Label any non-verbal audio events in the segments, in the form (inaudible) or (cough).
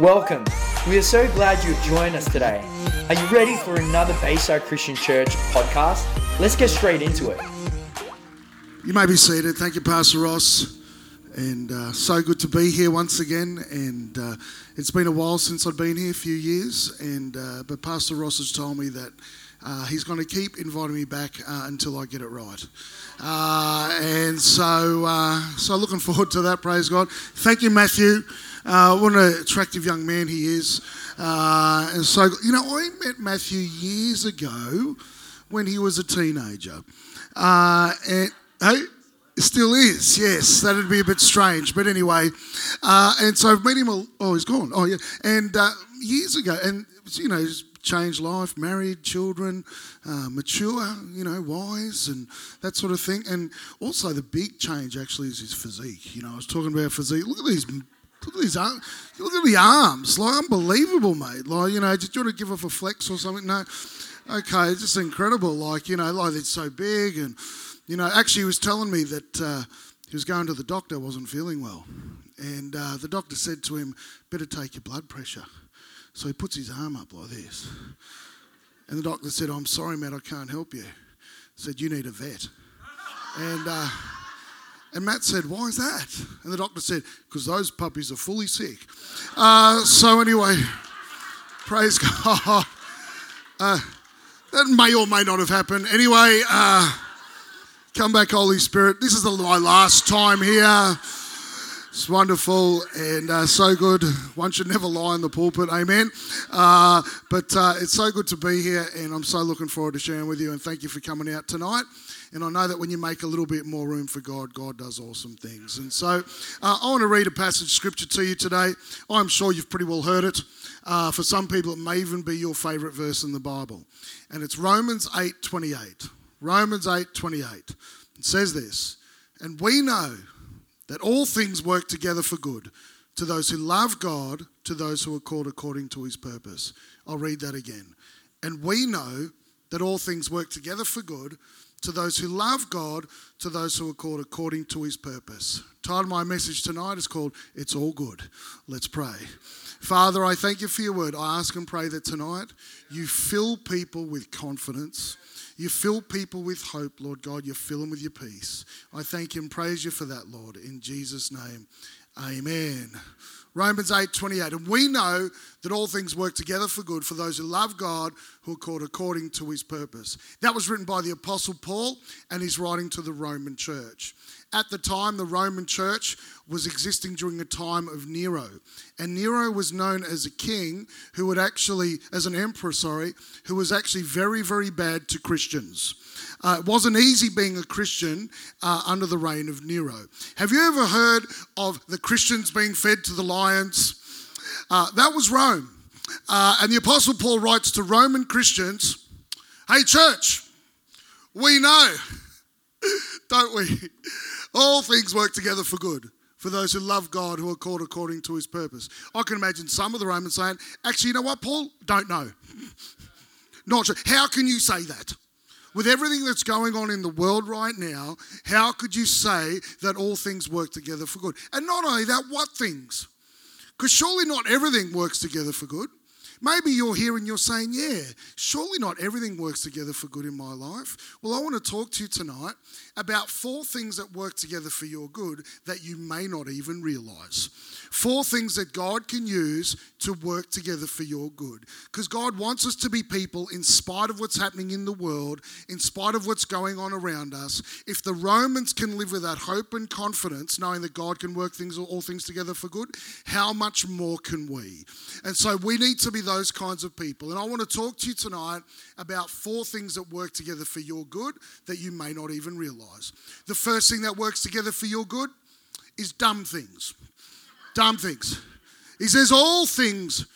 Welcome. We are so glad you've joined us today. Are you ready for another Bayside Christian Church podcast? Let's get straight into it. You may be seated. Thank you, Pastor Ross. And uh, so good to be here once again. And uh, it's been a while since I've been here, a few years. And uh, but Pastor Ross has told me that uh, he's going to keep inviting me back uh, until I get it right. Uh, and so, so looking forward to that. Praise God. Thank you, Matthew. what an attractive young man he is. and so, you know, I met Matthew years ago when he was a teenager. and hey, Still is, yes. That'd be a bit strange, but anyway. Uh, and so I've met him. oh, he's gone. Oh, yeah. And uh, years ago, and you know, changed life, married, children, uh, mature, you know, wise, and that sort of thing. And also the big change actually is his physique. You know, I was talking about physique. Look at these. Look at these arms. Look at the arms. Like unbelievable, mate. Like you know, did you want to give off a flex or something? No. Okay, it's just incredible. Like you know, like it's so big and you know, actually, he was telling me that uh, he was going to the doctor, wasn't feeling well. And uh, the doctor said to him, Better take your blood pressure. So he puts his arm up like this. And the doctor said, I'm sorry, Matt, I can't help you. He said, You need a vet. And, uh, and Matt said, Why is that? And the doctor said, Because those puppies are fully sick. Uh, so, anyway, praise God. Uh, that may or may not have happened. Anyway, uh, Come back, Holy Spirit. This is my last time here. It's wonderful and uh, so good. One should never lie in the pulpit, amen. Uh, but uh, it's so good to be here, and I'm so looking forward to sharing with you. And thank you for coming out tonight. And I know that when you make a little bit more room for God, God does awesome things. And so uh, I want to read a passage of scripture to you today. I'm sure you've pretty well heard it. Uh, for some people, it may even be your favourite verse in the Bible, and it's Romans 8:28. Romans 8 28. It says this, and we know that all things work together for good to those who love God, to those who are called according to his purpose. I'll read that again. And we know that all things work together for good to those who love God, to those who are called according to his purpose. Title my message tonight is called It's All Good. Let's pray. Father, I thank you for your word. I ask and pray that tonight you fill people with confidence you fill people with hope, Lord God. You fill them with your peace. I thank you and praise you for that, Lord. In Jesus' name, amen. Romans 8 28. And we know that all things work together for good for those who love God, who are called according to his purpose. That was written by the Apostle Paul, and he's writing to the Roman church. At the time, the Roman church was existing during a time of Nero. And Nero was known as a king who would actually, as an emperor, sorry, who was actually very, very bad to Christians. Uh, it wasn't easy being a Christian uh, under the reign of Nero. Have you ever heard of the Christians being fed to the lions? Uh, that was Rome. Uh, and the Apostle Paul writes to Roman Christians Hey, church, we know, don't we? (laughs) All things work together for good for those who love God, who are called according to his purpose. I can imagine some of the Romans saying, actually, you know what, Paul? Don't know. (laughs) Not sure. How can you say that? With everything that's going on in the world right now, how could you say that all things work together for good? And not only that, what things? Because surely not everything works together for good. Maybe you're here and you're saying, Yeah, surely not everything works together for good in my life. Well, I want to talk to you tonight about four things that work together for your good that you may not even realize. Four things that God can use to work together for your good. Because God wants us to be people, in spite of what's happening in the world, in spite of what's going on around us. If the Romans can live with that hope and confidence, knowing that God can work things, all things together for good, how much more can we? And so we need to be those kinds of people. And I want to talk to you tonight about four things that work together for your good that you may not even realize. The first thing that works together for your good is dumb things dumb things. He says, All things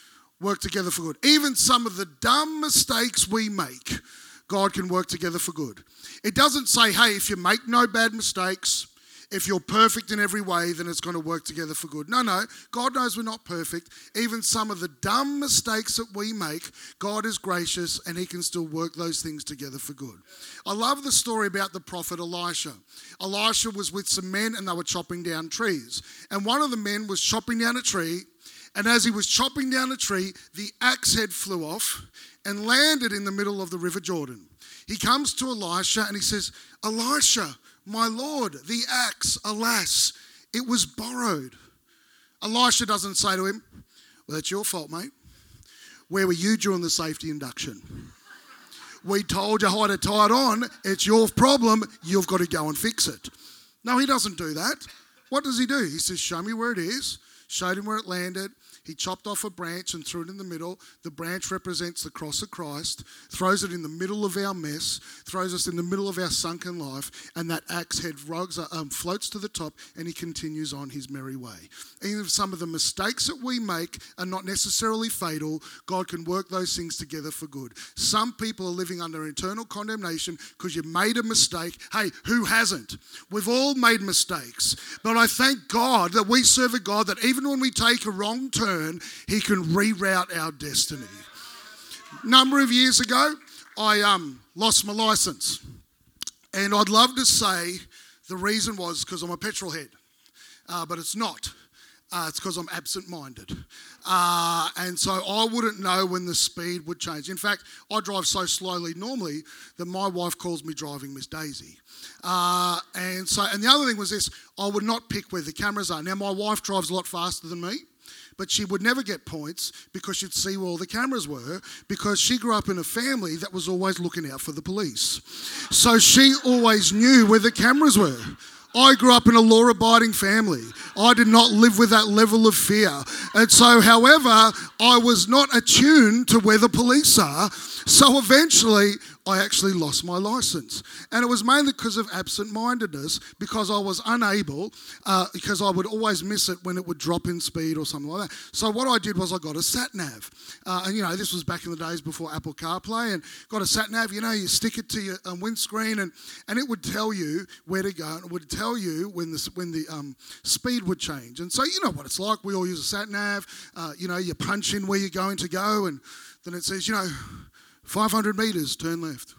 work together for good. Even some of the dumb mistakes we make, God can work together for good. It doesn't say, Hey, if you make no bad mistakes, if you're perfect in every way, then it's going to work together for good. No, no. God knows we're not perfect. Even some of the dumb mistakes that we make, God is gracious and He can still work those things together for good. I love the story about the prophet Elisha. Elisha was with some men and they were chopping down trees. And one of the men was chopping down a tree And as he was chopping down a tree, the axe head flew off and landed in the middle of the River Jordan. He comes to Elisha and he says, Elisha, my Lord, the axe, alas, it was borrowed. Elisha doesn't say to him, Well, that's your fault, mate. Where were you during the safety induction? We told you how to tie it on. It's your problem. You've got to go and fix it. No, he doesn't do that. What does he do? He says, Show me where it is. Showed him where it landed. He chopped off a branch and threw it in the middle. The branch represents the cross of Christ, throws it in the middle of our mess, throws us in the middle of our sunken life, and that axe head rugs, um, floats to the top and he continues on his merry way. Even if some of the mistakes that we make are not necessarily fatal, God can work those things together for good. Some people are living under eternal condemnation because you made a mistake. Hey, who hasn't? We've all made mistakes. But I thank God that we serve a God that even when we take a wrong turn, turn, He can reroute our destiny. Number of years ago, I um, lost my license, and I'd love to say the reason was because I'm a petrol head, uh, but it's not. Uh, it's because I'm absent minded. Uh, and so I wouldn't know when the speed would change. In fact, I drive so slowly normally that my wife calls me driving Miss Daisy. Uh, and so, and the other thing was this I would not pick where the cameras are. Now, my wife drives a lot faster than me but she would never get points because she'd see where all the cameras were because she grew up in a family that was always looking out for the police. So she always knew where the cameras were. I grew up in a law abiding family. I did not live with that level of fear. And so, however, I was not attuned to where the police are. So eventually, I actually lost my license. And it was mainly because of absent mindedness, because I was unable, uh, because I would always miss it when it would drop in speed or something like that. So what I did was I got a sat nav. Uh, and you know, this was back in the days before Apple CarPlay, and got a sat nav. You know, you stick it to your um, windscreen, and, and it would tell you where to go, and it would tell you when the, when the um, speed would change. And so, you know what it's like. We all use a sat nav. Uh, you know, you punch in where you're going to go, and then it says, you know, 500 meters, turn left.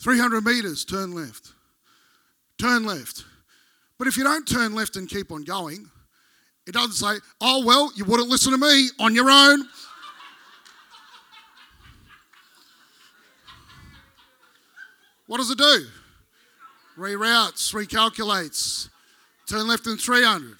300 meters, turn left. Turn left. But if you don't turn left and keep on going, it doesn't say, oh, well, you wouldn't listen to me on your own. what does it do? Reroutes, recalculates. Turn left in 300,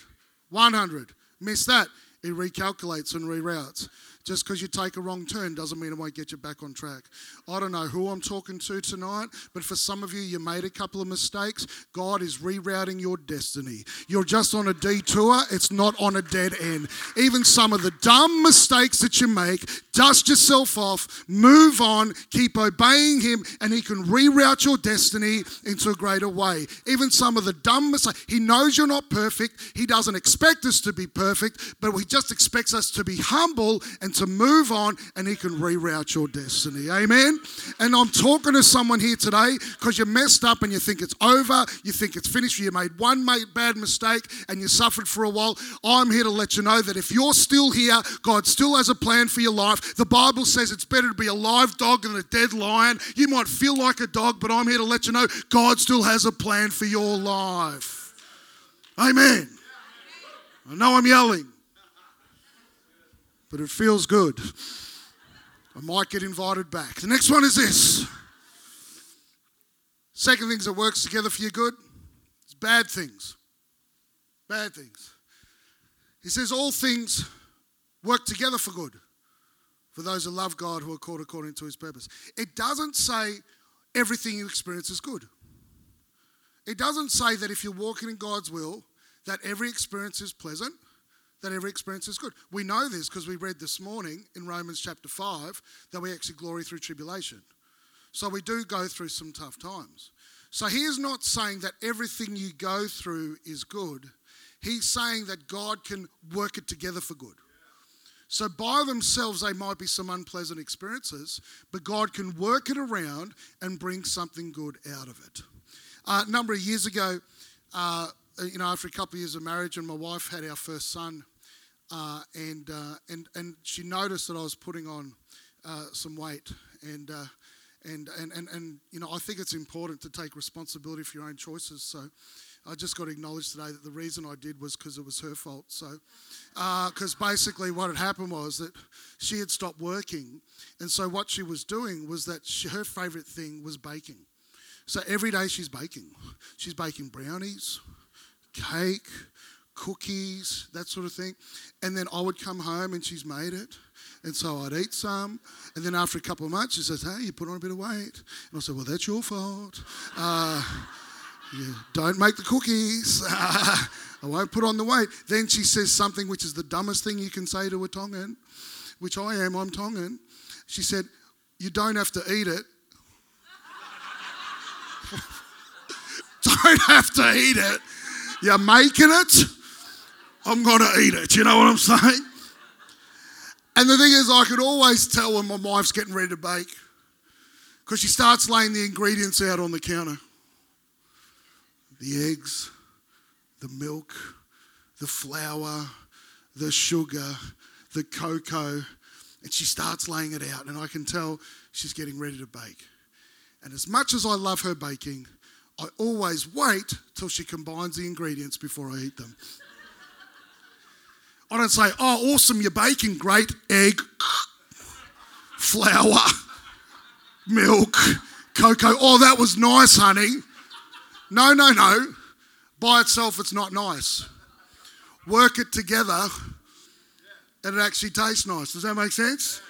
100. Miss that. It recalculates and reroutes. Just because you take a wrong turn doesn't mean it won't get you back on track. I don't know who I'm talking to tonight, but for some of you, you made a couple of mistakes. God is rerouting your destiny. You're just on a detour, it's not on a dead end. Even some of the dumb mistakes that you make, dust yourself off, move on, keep obeying Him, and He can reroute your destiny into a greater way. Even some of the dumb mistakes, He knows you're not perfect. He doesn't expect us to be perfect, but He just expects us to be humble and to move on and He can reroute your destiny. Amen. And I'm talking to someone here today because you messed up and you think it's over, you think it's finished, you made one bad mistake and you suffered for a while. I'm here to let you know that if you're still here, God still has a plan for your life. The Bible says it's better to be a live dog than a dead lion. You might feel like a dog, but I'm here to let you know God still has a plan for your life. Amen. I know I'm yelling but it feels good. I might get invited back. The next one is this. Second things that works together for your good is bad things. Bad things. He says all things work together for good for those who love God who are called according to his purpose. It doesn't say everything you experience is good. It doesn't say that if you're walking in God's will, that every experience is pleasant that every experience is good. We know this because we read this morning in Romans chapter 5 that we actually glory through tribulation. So we do go through some tough times. So he is not saying that everything you go through is good. He's saying that God can work it together for good. So by themselves, they might be some unpleasant experiences, but God can work it around and bring something good out of it. Uh, a number of years ago, uh, you know, after a couple of years of marriage, and my wife had our first son, uh, and uh, and and she noticed that I was putting on uh, some weight, and, uh, and and and and you know, I think it's important to take responsibility for your own choices. So, I just got to acknowledge today that the reason I did was because it was her fault. So, because uh, basically what had happened was that she had stopped working, and so what she was doing was that she, her favourite thing was baking. So every day she's baking. She's baking brownies, cake, cookies, that sort of thing. And then I would come home and she's made it. And so I'd eat some. And then after a couple of months, she says, Hey, you put on a bit of weight. And I said, Well, that's your fault. Uh, yeah, don't make the cookies. (laughs) I won't put on the weight. Then she says something which is the dumbest thing you can say to a Tongan, which I am, I'm Tongan. She said, You don't have to eat it. (laughs) don't have to eat it. You're making it. I'm going to eat it. You know what I'm saying? And the thing is, I could always tell when my wife's getting ready to bake because she starts laying the ingredients out on the counter the eggs, the milk, the flour, the sugar, the cocoa, and she starts laying it out. And I can tell she's getting ready to bake. And as much as I love her baking, I always wait till she combines the ingredients before I eat them. I don't say, oh, awesome, you're baking great egg, flour, milk, cocoa. Oh, that was nice, honey. No, no, no. By itself, it's not nice. Work it together, and it actually tastes nice. Does that make sense?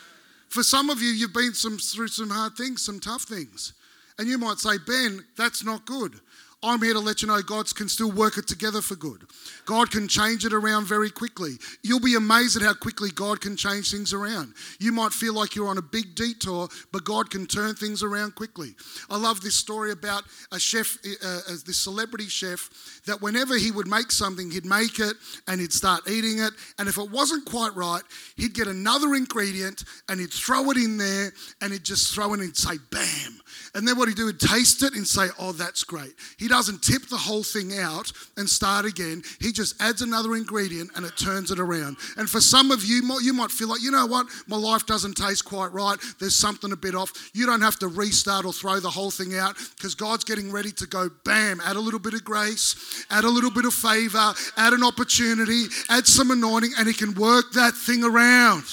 For some of you, you've been some, through some hard things, some tough things. And you might say, Ben, that's not good. I'm here to let you know God can still work it together for good. God can change it around very quickly. You'll be amazed at how quickly God can change things around. You might feel like you're on a big detour, but God can turn things around quickly. I love this story about a chef, uh, uh this celebrity chef, that whenever he would make something, he'd make it and he'd start eating it. And if it wasn't quite right, he'd get another ingredient and he'd throw it in there and he'd just throw it and say, bam and then what he'd do, he'd taste it and say, oh, that's great. He doesn't tip the whole thing out and start again. He just adds another ingredient and it turns it around. And for some of you, you might feel like, you know what, my life doesn't taste quite right. There's something a bit off. You don't have to restart or throw the whole thing out because God's getting ready to go, bam, add a little bit of grace, add a little bit of favor, add an opportunity, add some anointing, and he can work that thing around.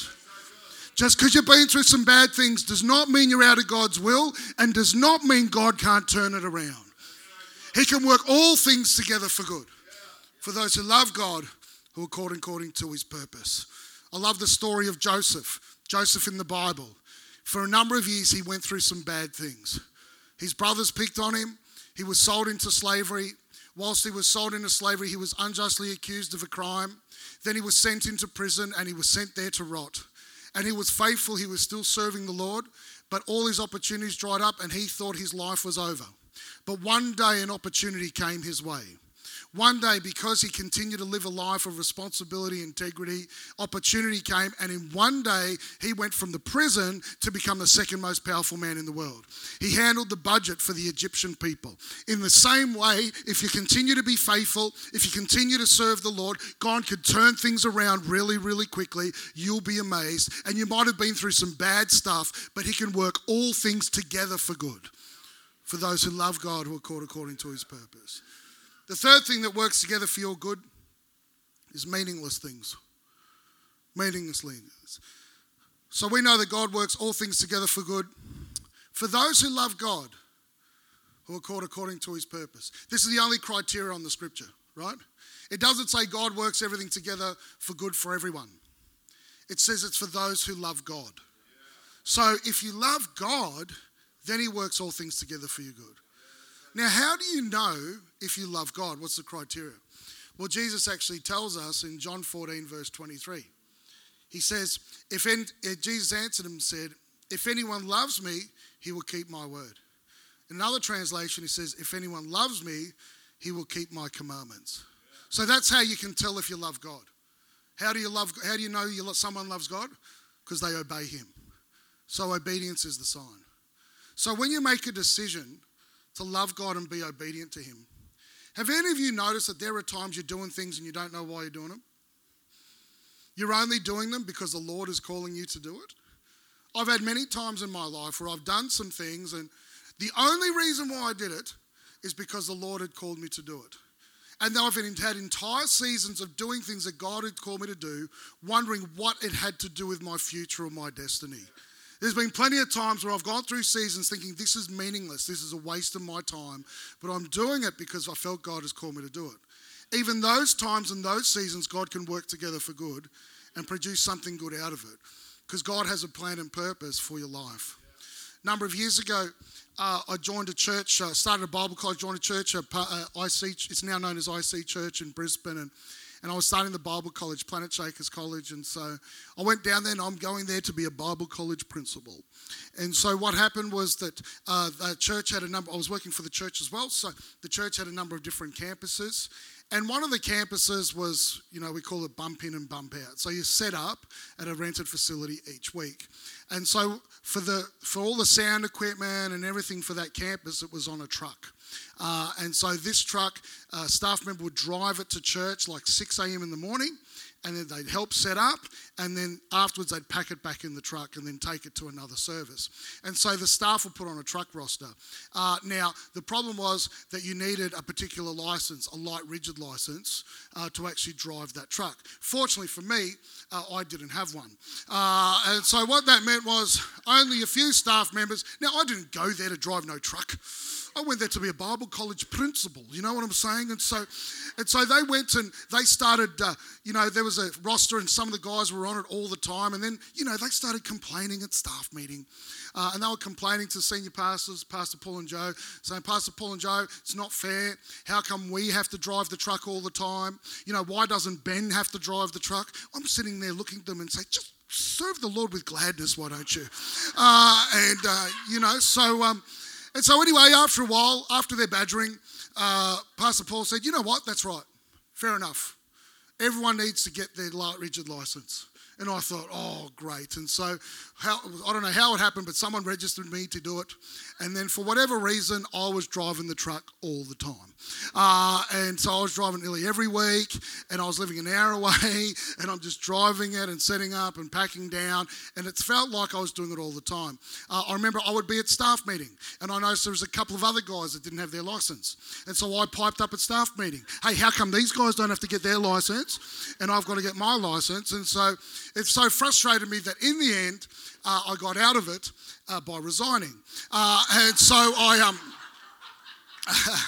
Just because you've been through some bad things does not mean you're out of God's will and does not mean God can't turn it around. He can work all things together for good for those who love God who are called according to his purpose. I love the story of Joseph, Joseph in the Bible. For a number of years, he went through some bad things. His brothers picked on him, he was sold into slavery. Whilst he was sold into slavery, he was unjustly accused of a crime. Then he was sent into prison and he was sent there to rot and he was faithful. He was still serving the Lord, but all his opportunities dried up and he thought his life was over. But one day an opportunity came his way. One day, because he continued to live a life of responsibility, integrity, opportunity came, and in one day, he went from the prison to become the second most powerful man in the world. He handled the budget for the Egyptian people. In the same way, if you continue to be faithful, if you continue to serve the Lord, God could turn things around really, really quickly. You'll be amazed. And you might have been through some bad stuff, but he can work all things together for good for those who love God who are called according to his purpose. The third thing that works together for your good is meaningless things. Meaningless. So we know that God works all things together for good for those who love God, who are called according to his purpose. This is the only criteria on the scripture, right? It doesn't say God works everything together for good for everyone. It says it's for those who love God. So if you love God, then he works all things together for your good. Now, how do you know if you love God? What's the criteria? Well, Jesus actually tells us in John 14, verse 23. He says, if any, eh, Jesus answered him and said, If anyone loves me, he will keep my word. In another translation, he says, If anyone loves me, he will keep my commandments. So that's how you can tell if you love God. How do you love? How do you know you, someone loves God? Because they obey Him. So obedience is the sign. So when you make a decision to love God and be obedient to Him, have any of you noticed that there are times you're doing things and you don't know why you're doing them? You're only doing them because the Lord is calling you to do it. I've had many times in my life where I've done some things, and the only reason why I did it is because the Lord had called me to do it. And then I've had entire seasons of doing things that God had called me to do, wondering what it had to do with my future or my destiny. There's been plenty of times where I've gone through seasons thinking this is meaningless, this is a waste of my time, but I'm doing it because I felt God has called me to do it. Even those times and those seasons, God can work together for good and produce something good out of it because God has a plan and purpose for your life. A number of years ago, uh, I joined a church, uh, started a Bible college, joined a church, uh, IC, it's now known as IC Church in Brisbane, and, and I was starting the Bible college, Planet Shakers College, and so I went down there and I'm going there to be a Bible college principal. And so what happened was that uh, the church had a number, I was working for the church as well, so the church had a number of different campuses, and one of the campuses was, you know, we call it bump in and bump out. So you set up at a rented facility each week. And so for the for all the sound equipment and everything for that campus, it was on a truck. Uh, and so this truck, uh, staff member would drive it to church like 6 a.m. in the morning and then they'd help set up, and then afterwards they'd pack it back in the truck and then take it to another service. And so the staff would put on a truck roster. Uh, now, the problem was that you needed a particular license, a light rigid license, uh, to actually drive that truck. Fortunately for me, uh, I didn't have one. Uh, and so what that meant was only a few staff members. Now, I didn't go there to drive no truck. I went there to be a Bible college principal. You know what I'm saying? And so, and so they went and they started. Uh, you know, there was a roster, and some of the guys were on it all the time. And then, you know, they started complaining at staff meeting, uh, and they were complaining to senior pastors, Pastor Paul and Joe, saying, "Pastor Paul and Joe, it's not fair. How come we have to drive the truck all the time? You know, why doesn't Ben have to drive the truck?" I'm sitting there looking at them and say, "Just." Serve the Lord with gladness, why don't you? Uh, and, uh, you know, so um, and so, anyway, after a while, after their badgering, uh, Pastor Paul said, You know what? That's right. Fair enough. Everyone needs to get their rigid license. And I thought, oh, great. And so, how, I don't know how it happened, but someone registered me to do it. And then, for whatever reason, I was driving the truck all the time. Uh, and so, I was driving nearly every week, and I was living an hour (laughs) away, and I'm just driving it and setting up and packing down. And it felt like I was doing it all the time. Uh, I remember I would be at staff meeting, and I noticed there was a couple of other guys that didn't have their license. And so, I piped up at staff meeting, hey, how come these guys don't have to get their license, and I've got to get my license? And so, it so frustrated me that in the end, uh, I got out of it uh, by resigning. Uh, and so I um, (laughs)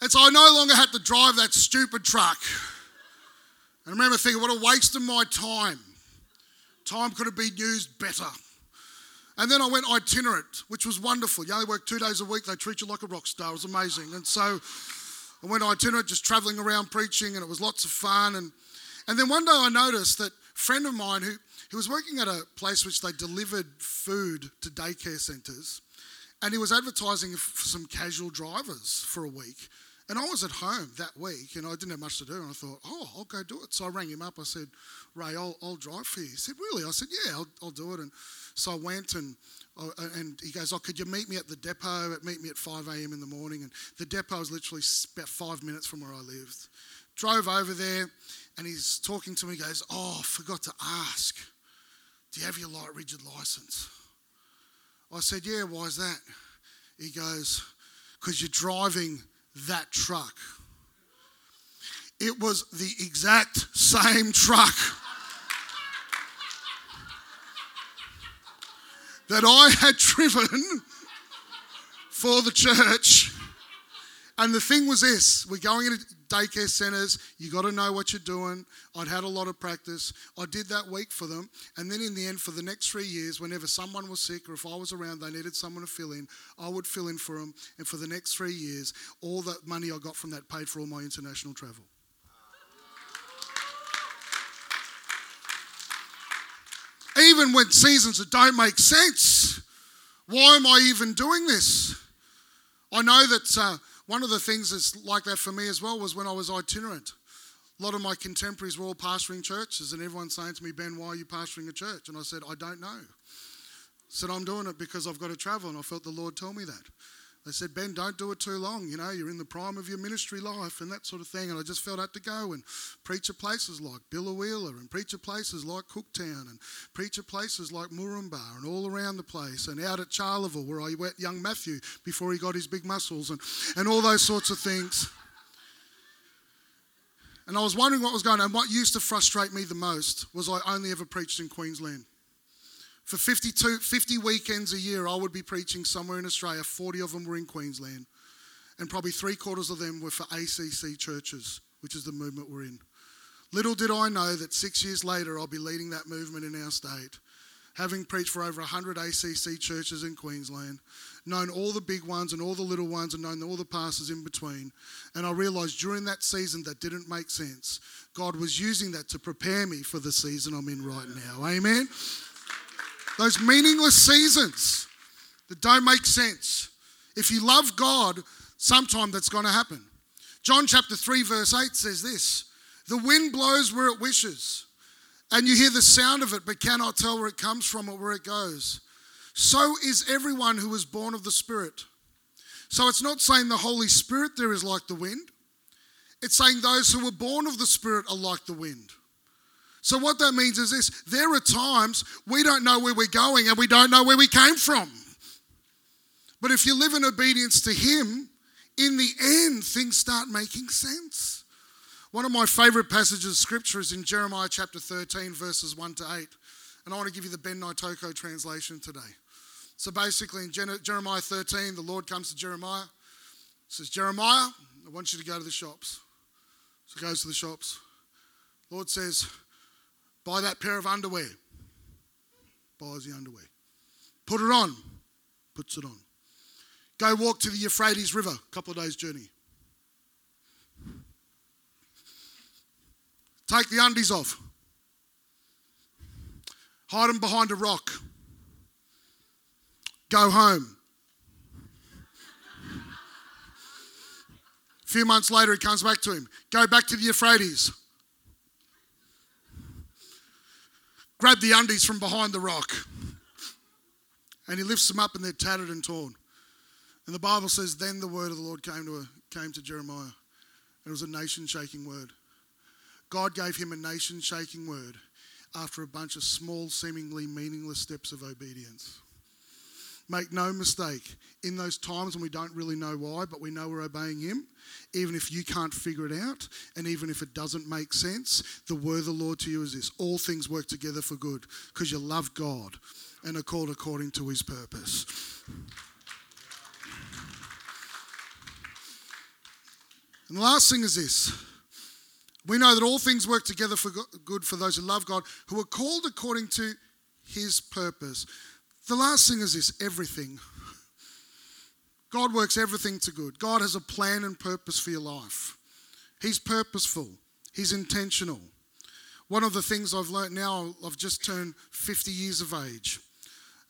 and so I no longer had to drive that stupid truck. And I remember thinking, what a waste of my time. Time could have been used better. And then I went itinerant, which was wonderful. You only work two days a week, they treat you like a rock star. It was amazing. And so I went itinerant, just traveling around preaching, and it was lots of fun. And, and then one day I noticed that friend of mine who, who was working at a place which they delivered food to daycare centres, and he was advertising for some casual drivers for a week. And I was at home that week and I didn't have much to do. And I thought, oh, I'll go do it. So I rang him up. I said, Ray, I'll, I'll drive for you. He said, really? I said, yeah, I'll, I'll do it. And so I went and uh, and he goes, oh, could you meet me at the depot? Meet me at 5 a.m. in the morning. And the depot was literally about five minutes from where I lived. Drove over there and he's talking to me. He goes, Oh, I forgot to ask. Do you have your light rigid license? I said, Yeah, why is that? He goes, Because you're driving that truck. It was the exact same truck that I had driven for the church. And the thing was this we're going into daycare centers. You got to know what you're doing. I'd had a lot of practice. I did that week for them. And then in the end, for the next three years, whenever someone was sick or if I was around, they needed someone to fill in, I would fill in for them. And for the next three years, all the money I got from that paid for all my international travel. Even when seasons that don't make sense, why am I even doing this? I know that. Uh, one of the things that's like that for me as well was when I was itinerant. A lot of my contemporaries were all pastoring churches, and everyone's saying to me, Ben, why are you pastoring a church? And I said, I don't know. I said, I'm doing it because I've got to travel, and I felt the Lord tell me that. They said, Ben, don't do it too long. You know, you're in the prime of your ministry life and that sort of thing. And I just felt I had to go and preach at places like Biloela and preach at places like Cooktown and preach at places like Moranbah and all around the place and out at Charleville where I met young Matthew before he got his big muscles and, and all those sorts of things. And I was wondering what was going on. What used to frustrate me the most was I only ever preached in Queensland. For 52, 50 weekends a year, I would be preaching somewhere in Australia. 40 of them were in Queensland. And probably three quarters of them were for ACC churches, which is the movement we're in. Little did I know that six years later, I'll be leading that movement in our state. Having preached for over 100 ACC churches in Queensland, known all the big ones and all the little ones, and known all the pastors in between. And I realised during that season that didn't make sense. God was using that to prepare me for the season I'm in right now. Amen? Those meaningless seasons that don't make sense. If you love God, sometime that's going to happen. John chapter 3, verse 8 says this The wind blows where it wishes, and you hear the sound of it, but cannot tell where it comes from or where it goes. So is everyone who is born of the Spirit. So it's not saying the Holy Spirit there is like the wind, it's saying those who were born of the Spirit are like the wind. So, what that means is this there are times we don't know where we're going and we don't know where we came from. But if you live in obedience to Him, in the end, things start making sense. One of my favorite passages of scripture is in Jeremiah chapter 13, verses 1 to 8. And I want to give you the Ben Naitoko translation today. So basically, in Jeremiah 13, the Lord comes to Jeremiah, says, Jeremiah, I want you to go to the shops. So he goes to the shops. Lord says, Buy that pair of underwear. Buys the underwear. Put it on. Puts it on. Go walk to the Euphrates River, a couple of days' journey. Take the undies off. Hide them behind a rock. Go home. A few months later, he comes back to him. Go back to the Euphrates. Grab the undies from behind the rock. And he lifts them up and they're tattered and torn. And the Bible says, Then the word of the Lord came to, came to Jeremiah. It was a nation shaking word. God gave him a nation shaking word after a bunch of small, seemingly meaningless steps of obedience. Make no mistake, in those times when we don't really know why, but we know we're obeying Him, even if you can't figure it out, and even if it doesn't make sense, the word of the Lord to you is this all things work together for good because you love God and are called according to His purpose. And the last thing is this. We know that all things work together for good for those who love God, who are called according to his purpose. The last thing is this everything. God works everything to good. God has a plan and purpose for your life. He's purposeful, He's intentional. One of the things I've learned now, I've just turned 50 years of age.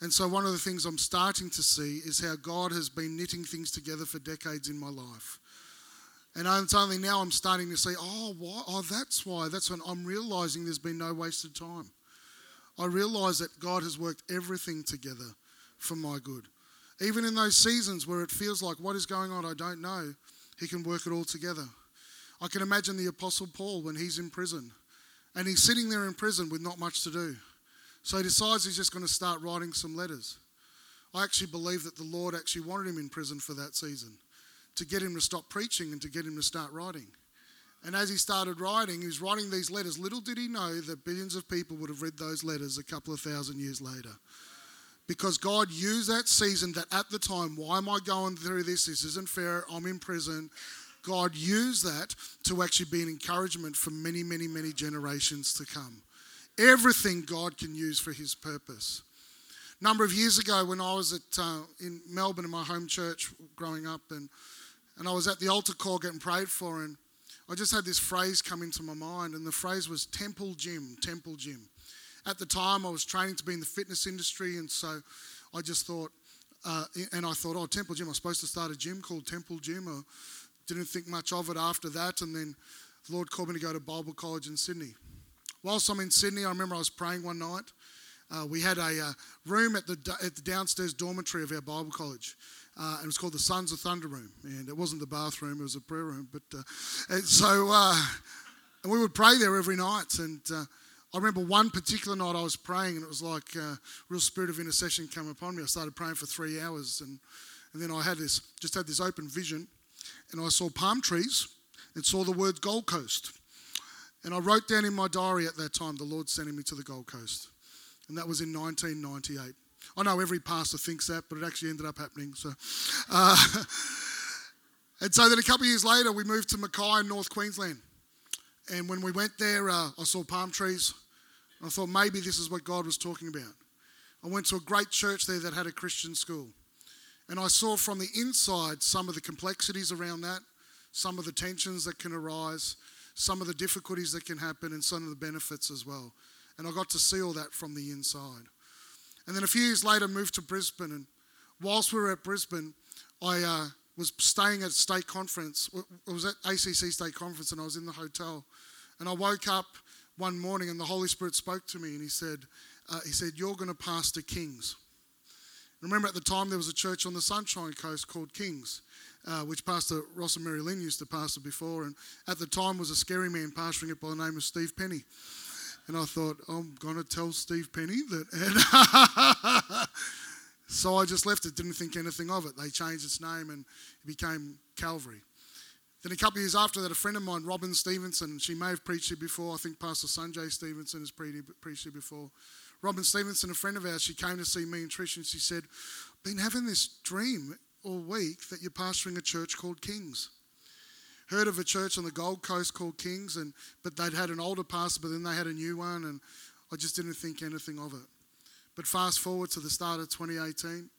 And so, one of the things I'm starting to see is how God has been knitting things together for decades in my life. And it's only now I'm starting to see, oh, why? oh, that's why. That's when I'm realizing there's been no wasted time. I realize that God has worked everything together for my good. Even in those seasons where it feels like what is going on, I don't know, He can work it all together. I can imagine the Apostle Paul when he's in prison and he's sitting there in prison with not much to do. So he decides he's just going to start writing some letters. I actually believe that the Lord actually wanted him in prison for that season to get him to stop preaching and to get him to start writing. And as he started writing, he was writing these letters. Little did he know that billions of people would have read those letters a couple of thousand years later. Because God used that season that at the time, why am I going through this? This isn't fair. I'm in prison. God used that to actually be an encouragement for many, many, many generations to come. Everything God can use for his purpose. A number of years ago, when I was at, uh, in Melbourne in my home church growing up, and, and I was at the altar call getting prayed for, and I just had this phrase come into my mind, and the phrase was temple gym, temple gym. At the time, I was training to be in the fitness industry, and so I just thought, uh, and I thought, oh, temple gym, I'm supposed to start a gym called Temple Gym. I didn't think much of it after that, and then the Lord called me to go to Bible college in Sydney. Whilst I'm in Sydney, I remember I was praying one night. Uh, we had a uh, room at the, at the downstairs dormitory of our Bible college. Uh, it was called the Sons of Thunder Room, and it wasn't the bathroom; it was a prayer room. But uh, so, uh, and we would pray there every night. And uh, I remember one particular night I was praying, and it was like a uh, real spirit of intercession came upon me. I started praying for three hours, and and then I had this just had this open vision, and I saw palm trees and saw the word Gold Coast. And I wrote down in my diary at that time, the Lord sending me to the Gold Coast. And that was in 1998. I know every pastor thinks that, but it actually ended up happening. So, uh, (laughs) and so then a couple of years later, we moved to Mackay in North Queensland. And when we went there, uh, I saw palm trees. I thought maybe this is what God was talking about. I went to a great church there that had a Christian school. And I saw from the inside some of the complexities around that, some of the tensions that can arise, some of the difficulties that can happen, and some of the benefits as well. And I got to see all that from the inside. And then a few years later, moved to Brisbane. And whilst we were at Brisbane, I uh, was staying at a state conference. It was at ACC state conference, and I was in the hotel. And I woke up one morning, and the Holy Spirit spoke to me, and He said, uh, "He said you're going to pastor Kings." Remember, at the time there was a church on the Sunshine Coast called Kings, uh, which Pastor Ross and Mary Lynn used to pastor before, and at the time was a scary man pastoring it by the name of Steve Penny. And I thought, I'm going to tell Steve Penny that. (laughs) so I just left it, didn't think anything of it. They changed its name and it became Calvary. Then a couple of years after that, a friend of mine, Robin Stevenson, she may have preached here before. I think Pastor Sanjay Stevenson has preached here before. Robin Stevenson, a friend of ours, she came to see me and Trish and she said, Been having this dream all week that you're pastoring a church called Kings heard of a church on the Gold Coast called Kings, and but they'd had an older pastor, but then they had a new one, and I just didn't think anything of it. But fast forward to the start of 2018,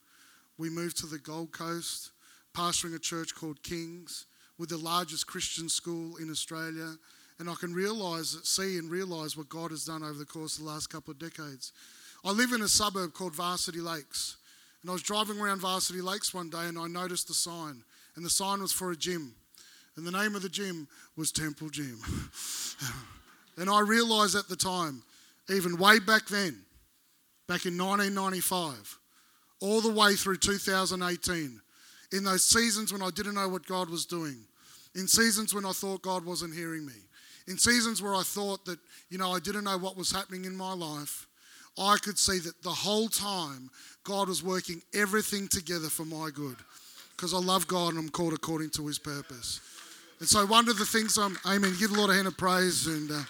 we moved to the Gold Coast, pastoring a church called Kings, with the largest Christian school in Australia. And I can realize, see, and realize what God has done over the course of the last couple of decades. I live in a suburb called Varsity Lakes. And I was driving around Varsity Lakes one day and I noticed a sign. And the sign was for a gym. And the name of the gym was Temple Gym. (laughs) and I realised at the time, even way back then, back in 1995, all the way through 2018, in those seasons when I didn't know what God was doing, in seasons when I thought God wasn't hearing me, in seasons where I thought that, you know, I didn't know what was happening in my life, I could see that the whole time God was working everything together for my good because I love God and I'm called according to his purpose. And so one of the things I'm aiming, give a lot of hand of praise and. Uh,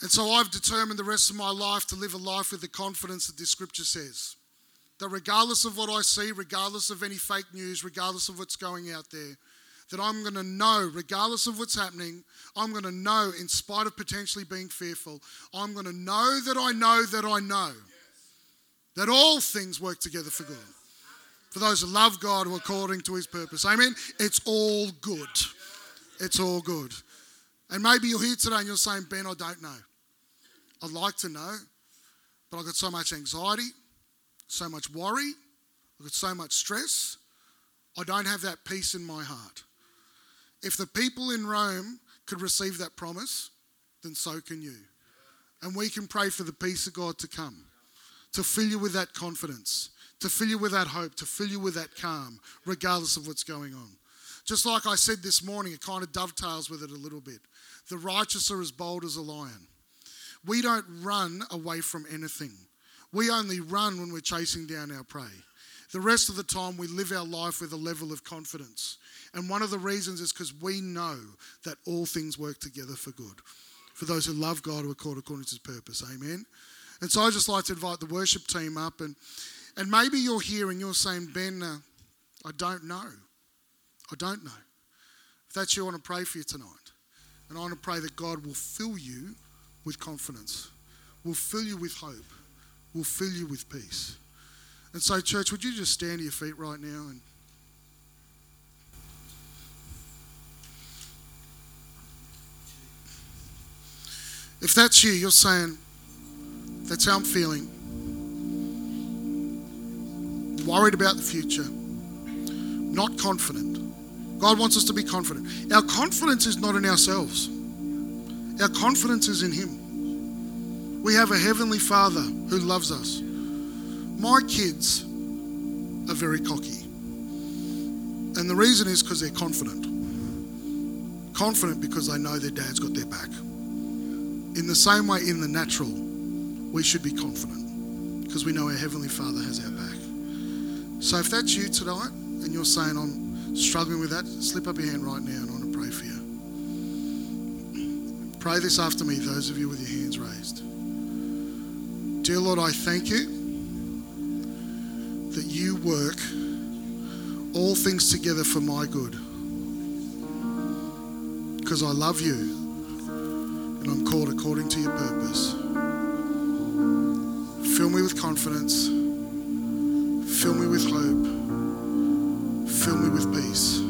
and so I've determined the rest of my life to live a life with the confidence that this scripture says. That regardless of what I see, regardless of any fake news, regardless of what's going out there, that I'm going to know, regardless of what's happening, I'm going to know, in spite of potentially being fearful, I'm going to know that I know that I know that all things work together for good for those who love God who are according to his purpose. Amen. It's all good. It's all good. And maybe you're here today and you're saying, Ben, I don't know. I'd like to know, but I've got so much anxiety, so much worry, I've got so much stress. I don't have that peace in my heart. If the people in Rome could receive that promise, then so can you. And we can pray for the peace of God to come, to fill you with that confidence to fill you with that hope, to fill you with that calm, regardless of what's going on. Just like I said this morning, it kind of dovetails with it a little bit. The righteous are as bold as a lion. We don't run away from anything, we only run when we're chasing down our prey. The rest of the time, we live our life with a level of confidence. And one of the reasons is because we know that all things work together for good. For those who love God who are called according to his purpose. Amen. And so I just like to invite the worship team up and and maybe you're here and you're saying, Ben, uh, I don't know. I don't know. If that's you, I want to pray for you tonight. And I want to pray that God will fill you with confidence, will fill you with hope, will fill you with peace. And so, church, would you just stand to your feet right now and If that's you, you're saying, that's how I'm feeling worried about the future, not confident. God wants us to be confident. Our confidence is not in ourselves, our confidence is in Him. We have a Heavenly Father who loves us. My kids are very cocky. And the reason is because they're confident. Confident because they know their dad's got their back. In the same way, in the natural, we should be confident because we know our Heavenly Father has our back. So if that's you tonight and you're saying, I'm struggling with that, slip up your hand right now and I want to pray for you. Pray this after me, those of you with your hands raised. Dear Lord, I thank you that you work all things together for my good. Because I love you and I'm called according to your purpose. Fill me with confidence. Fill me with hope. Fill me with peace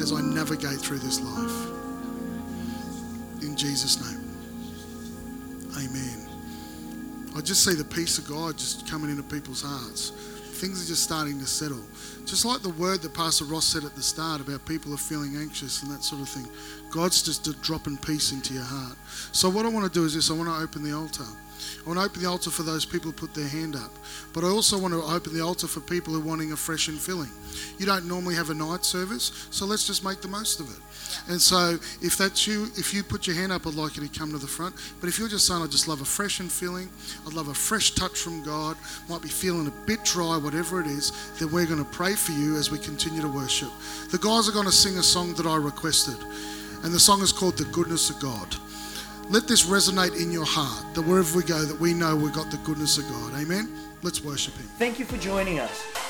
as I navigate through this life. In Jesus' name. Amen. I just see the peace of God just coming into people's hearts. Things are just starting to settle. Just like the word that Pastor Ross said at the start about people are feeling anxious and that sort of thing. God's just dropping peace into your heart. So, what I want to do is this I want to open the altar. I want to open the altar for those people who put their hand up. But I also want to open the altar for people who are wanting a fresh and filling. You don't normally have a night service, so let's just make the most of it. And so if that's you, if you put your hand up, I'd like you to come to the front. But if you're just saying, I just love a fresh and feeling, I'd love a fresh touch from God, might be feeling a bit dry, whatever it is, then we're going to pray for you as we continue to worship. The guys are going to sing a song that I requested. And the song is called The Goodness of God. Let this resonate in your heart that wherever we go, that we know we've got the goodness of God. Amen. Let's worship Him. Thank you for joining us.